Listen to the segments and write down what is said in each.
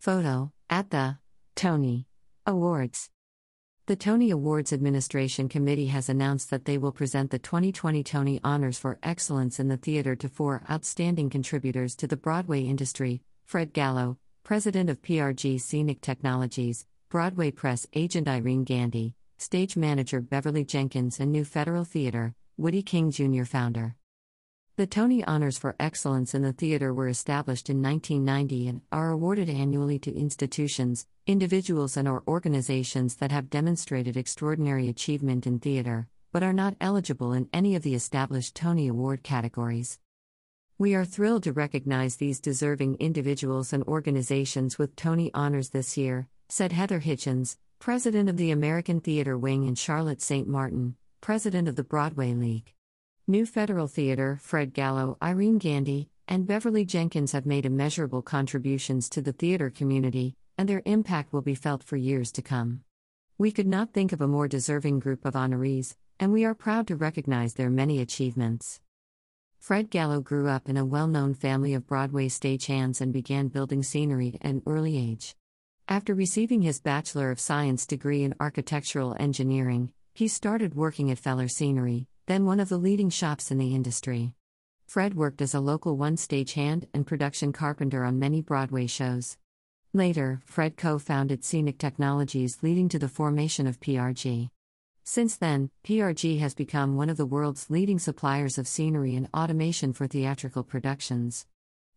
Photo at the Tony Awards. The Tony Awards Administration Committee has announced that they will present the 2020 Tony Honors for Excellence in the Theater to four outstanding contributors to the Broadway industry Fred Gallo, President of PRG Scenic Technologies, Broadway Press Agent Irene Gandy, Stage Manager Beverly Jenkins, and New Federal Theater, Woody King Jr. founder. The Tony Honors for Excellence in the Theater were established in 1990 and are awarded annually to institutions, individuals, and or organizations that have demonstrated extraordinary achievement in theater, but are not eligible in any of the established Tony Award categories. We are thrilled to recognize these deserving individuals and organizations with Tony Honors this year, said Heather Hitchens, president of the American Theater Wing and Charlotte St. Martin, president of the Broadway League. New Federal Theater, Fred Gallo, Irene Gandy, and Beverly Jenkins have made immeasurable contributions to the theater community, and their impact will be felt for years to come. We could not think of a more deserving group of honorees, and we are proud to recognize their many achievements. Fred Gallo grew up in a well known family of Broadway stagehands and began building scenery at an early age. After receiving his Bachelor of Science degree in Architectural Engineering, he started working at Feller Scenery, then one of the leading shops in the industry. Fred worked as a local one stagehand and production carpenter on many Broadway shows. Later, Fred co founded Scenic Technologies, leading to the formation of PRG. Since then, PRG has become one of the world's leading suppliers of scenery and automation for theatrical productions.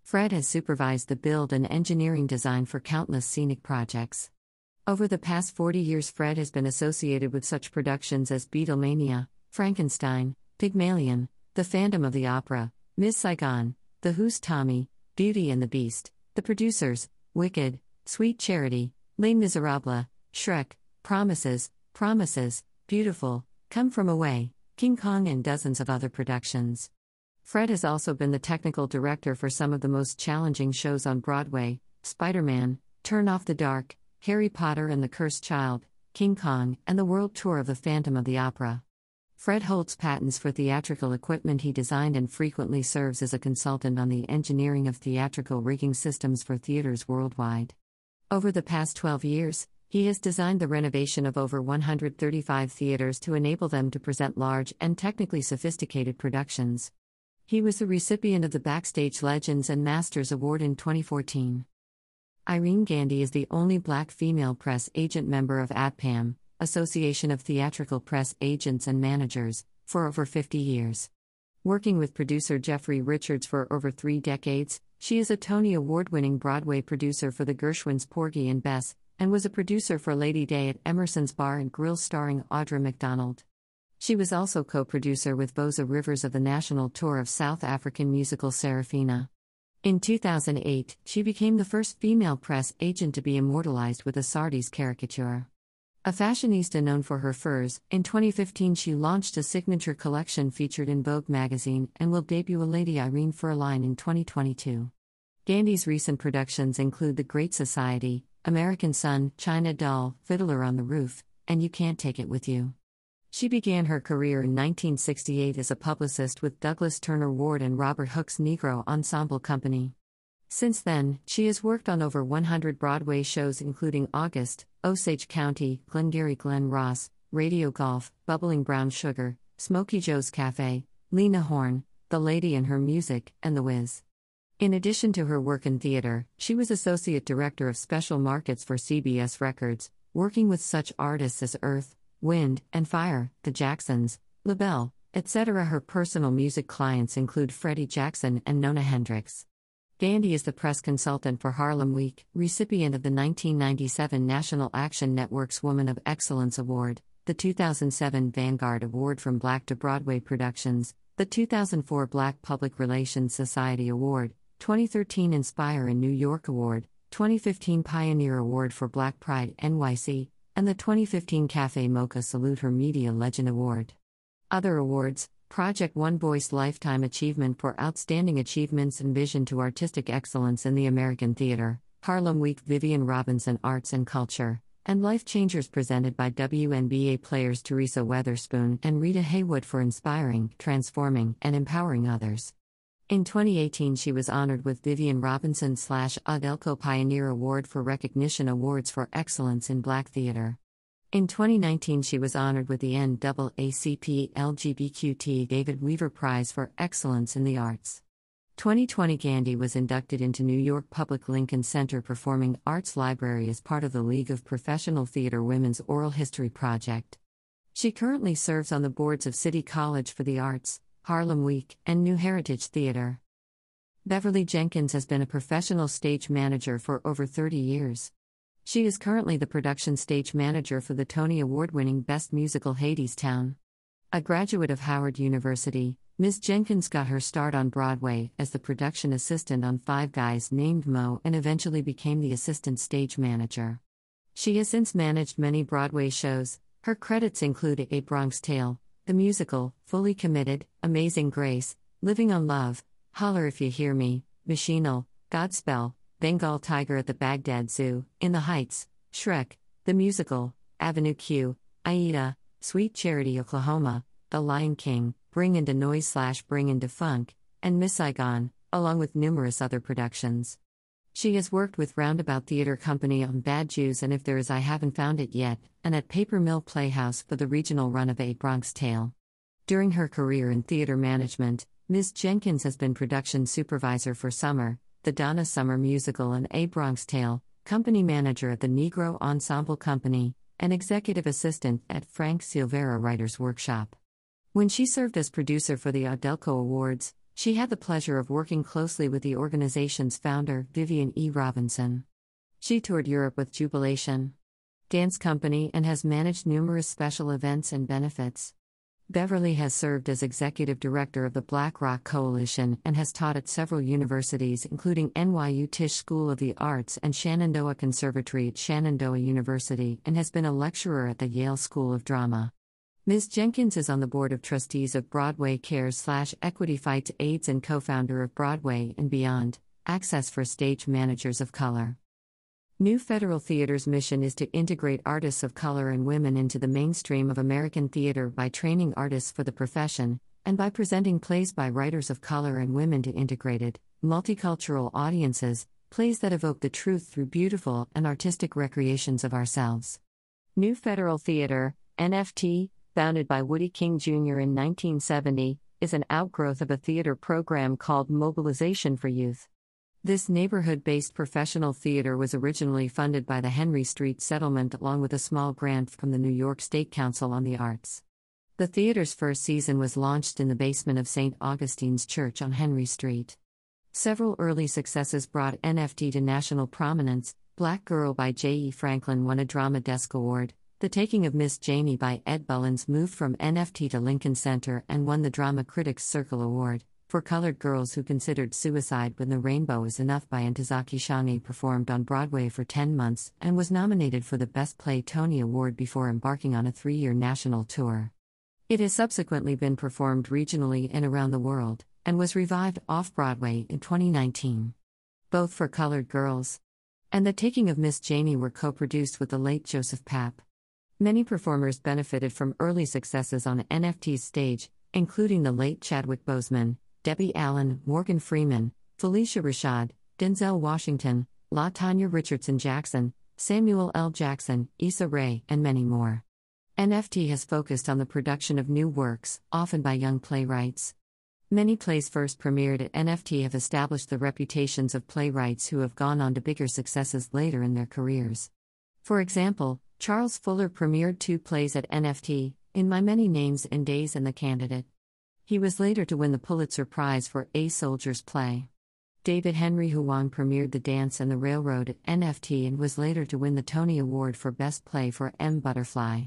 Fred has supervised the build and engineering design for countless scenic projects. Over the past 40 years, Fred has been associated with such productions as Beatlemania, Frankenstein, Pygmalion, The Phantom of the Opera, Miss Saigon, The Who's Tommy, Beauty and the Beast, The Producers, Wicked, Sweet Charity, Les Miserables, Shrek, Promises, Promises, Beautiful, Come From Away, King Kong, and dozens of other productions. Fred has also been the technical director for some of the most challenging shows on Broadway Spider Man, Turn Off the Dark, Harry Potter and the Cursed Child, King Kong, and the world tour of The Phantom of the Opera. Fred holds patents for theatrical equipment he designed and frequently serves as a consultant on the engineering of theatrical rigging systems for theaters worldwide. Over the past 12 years, he has designed the renovation of over 135 theaters to enable them to present large and technically sophisticated productions. He was the recipient of the Backstage Legends and Masters Award in 2014. Irene Gandy is the only black female press agent member of ATPAM, Association of Theatrical Press Agents and Managers, for over 50 years. Working with producer Jeffrey Richards for over three decades, she is a Tony Award winning Broadway producer for the Gershwins Porgy and Bess, and was a producer for Lady Day at Emerson's Bar and Grill starring Audra McDonald. She was also co producer with Voza Rivers of the national tour of South African musical Sarafina. In 2008, she became the first female press agent to be immortalized with a Sardi's caricature. A fashionista known for her furs, in 2015 she launched a signature collection featured in Vogue magazine and will debut a Lady Irene fur line in 2022. Gandy's recent productions include The Great Society, American Son, China Doll, Fiddler on the Roof, and You Can't Take It With You. She began her career in 1968 as a publicist with Douglas Turner Ward and Robert Hooks' Negro Ensemble Company. Since then, she has worked on over 100 Broadway shows, including August, Osage County, Glengarry Glen Ross, Radio Golf, Bubbling Brown Sugar, Smokey Joe's Cafe, Lena Horne, The Lady and Her Music, and The Wiz. In addition to her work in theater, she was Associate Director of Special Markets for CBS Records, working with such artists as Earth, Wind, and Fire, The Jacksons, LaBelle, etc. Her personal music clients include Freddie Jackson and Nona Hendryx. Gandy is the press consultant for Harlem Week, recipient of the 1997 National Action Network's Woman of Excellence Award, the 2007 Vanguard Award from Black to Broadway Productions, the 2004 Black Public Relations Society Award, 2013 Inspire in New York Award, 2015 Pioneer Award for Black Pride NYC, and the 2015 Cafe Mocha Salute Her Media Legend Award. Other awards Project One Voice Lifetime Achievement for Outstanding Achievements and Vision to Artistic Excellence in the American Theater, Harlem Week Vivian Robinson Arts and Culture, and Life Changers presented by WNBA players Teresa Weatherspoon and Rita Haywood for inspiring, transforming, and empowering others. In 2018, she was honored with Vivian Robinson slash Audelco Pioneer Award for Recognition Awards for Excellence in Black Theater. In 2019, she was honored with the NAACP LGBTQ David Weaver Prize for Excellence in the Arts. 2020 Gandy was inducted into New York Public Lincoln Center Performing Arts Library as part of the League of Professional Theater Women's Oral History Project. She currently serves on the boards of City College for the Arts, Harlem Week, and New Heritage Theater. Beverly Jenkins has been a professional stage manager for over 30 years. She is currently the production stage manager for the Tony Award winning Best Musical Hadestown. A graduate of Howard University, Ms. Jenkins got her start on Broadway as the production assistant on Five Guys Named Mo and eventually became the assistant stage manager. She has since managed many Broadway shows. Her credits include A Bronx Tale, the musical, Fully Committed, Amazing Grace, Living on Love, Holler If You Hear Me, Machinal, Godspell, Bengal Tiger at the Baghdad Zoo, In the Heights, Shrek, The Musical, Avenue Q, Aida, Sweet Charity Oklahoma, The Lion King, Bring in 'da Noise slash Bring in 'da Funk, and Miss Saigon, along with numerous other productions. She has worked with Roundabout Theater Company on Bad Jews and If There Is I Haven't Found It Yet, and at Paper Mill Playhouse for the regional run of A Bronx Tale. During her career in theater management, Ms. Jenkins has been production supervisor for Summer, the Donna Summer musical, and A Bronx Tale, company manager at the Negro Ensemble Company, and executive assistant at Frank Silvera Writers Workshop. When she served as producer for the Audelco Awards, she had the pleasure of working closely with the organization's founder, Vivian E. Robinson. She toured Europe with Jubilation Dance Company and has managed numerous special events and benefits. Beverly has served as executive director of the Black Rock Coalition and has taught at several universities, including NYU Tisch School of the Arts and Shenandoah Conservatory at Shenandoah University, and has been a lecturer at the Yale School of Drama. Ms. Jenkins is on the board of trustees of Broadway Cares slash Equity Fights AIDS and co founder of Broadway and Beyond Access for Stage Managers of Color. New Federal Theater's mission is to integrate artists of color and women into the mainstream of American theater by training artists for the profession, and by presenting plays by writers of color and women to integrated, multicultural audiences, plays that evoke the truth through beautiful and artistic recreations of ourselves. New Federal Theater, NFT, founded by Woody King Jr. in 1970, is an outgrowth of a theater program called Mobilization for Youth. This neighborhood based professional theater was originally funded by the Henry Street Settlement along with a small grant from the New York State Council on the Arts. The theater's first season was launched in the basement of St. Augustine's Church on Henry Street. Several early successes brought NFT to national prominence. Black Girl by J.E. Franklin won a Drama Desk Award. The Taking of Miss Janie by Ed Bullins moved from NFT to Lincoln Center and won the Drama Critics Circle Award for colored girls who considered suicide when the rainbow is enough by Ntozake Shange performed on Broadway for 10 months and was nominated for the Best Play Tony Award before embarking on a three year national tour. It has subsequently been performed regionally and around the world, and was revived off Broadway in 2019. Both for colored girls and The Taking of Miss Janie were co produced with the late Joseph Papp. Many performers benefited from early successes on NFT's stage, including the late Chadwick Boseman, Debbie Allen, Morgan Freeman, Phylicia Rashad, Denzel Washington, LaTonya Richardson Jackson, Samuel L. Jackson, Issa Rae, and many more. NFT has focused on the production of new works, often by young playwrights. Many plays first premiered at NFT have established the reputations of playwrights who have gone on to bigger successes later in their careers. For example, Charles Fuller premiered two plays at NFT, In My Many Names and Days and the Candidate. He was later to win the Pulitzer Prize for A Soldier's Play. David Henry Hwang premiered The Dance and the Railroad at NFT and was later to win the Tony Award for Best Play for M. Butterfly.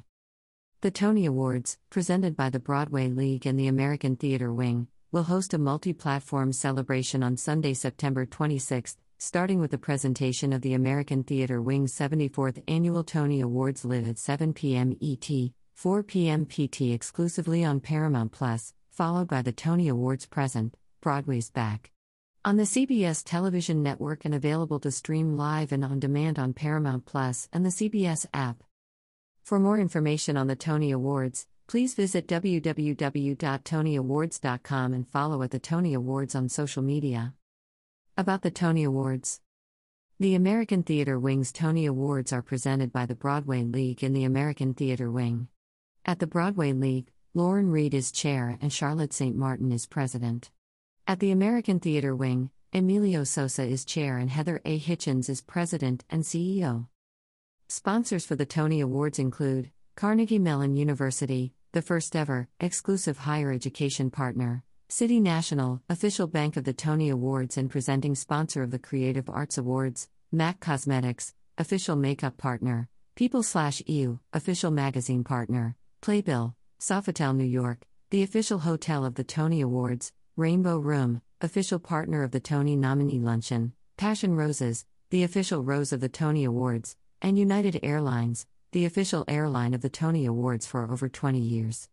The Tony Awards, presented by the Broadway League and the American Theater Wing, will host a multi platform celebration on Sunday, September 26, starting with the presentation of the American Theater Wing's 74th Annual Tony Awards live at 7 p.m. ET, 4 p.m. PT exclusively on Paramount Plus, followed by the Tony Awards present, Broadway's Back. On the CBS television network and available to stream live and on demand on Paramount Plus and the CBS app. For more information on the Tony Awards, Please visit www.tonyawards.com and follow at the Tony Awards on social media. About the Tony Awards The American Theater Wing's Tony Awards are presented by the Broadway League and the American Theater Wing. At the Broadway League, Lauren Reid is chair and Charlotte St. Martin is president. At the American Theater Wing, Emilio Sosa is chair and Heather A. Hitchens is president and CEO. Sponsors for the Tony Awards include Carnegie Mellon University, the first ever exclusive higher education partner, City National, official bank of the Tony Awards and presenting sponsor of the Creative Arts Awards, MAC Cosmetics, official makeup partner, People slash EU, official magazine partner, Playbill, Sofitel New York, the official hotel of the Tony Awards, Rainbow Room, official partner of the Tony Nominee Luncheon, Passion Roses, the official rose of the Tony Awards, and United Airlines, the official airline of the Tony Awards for over 20 years.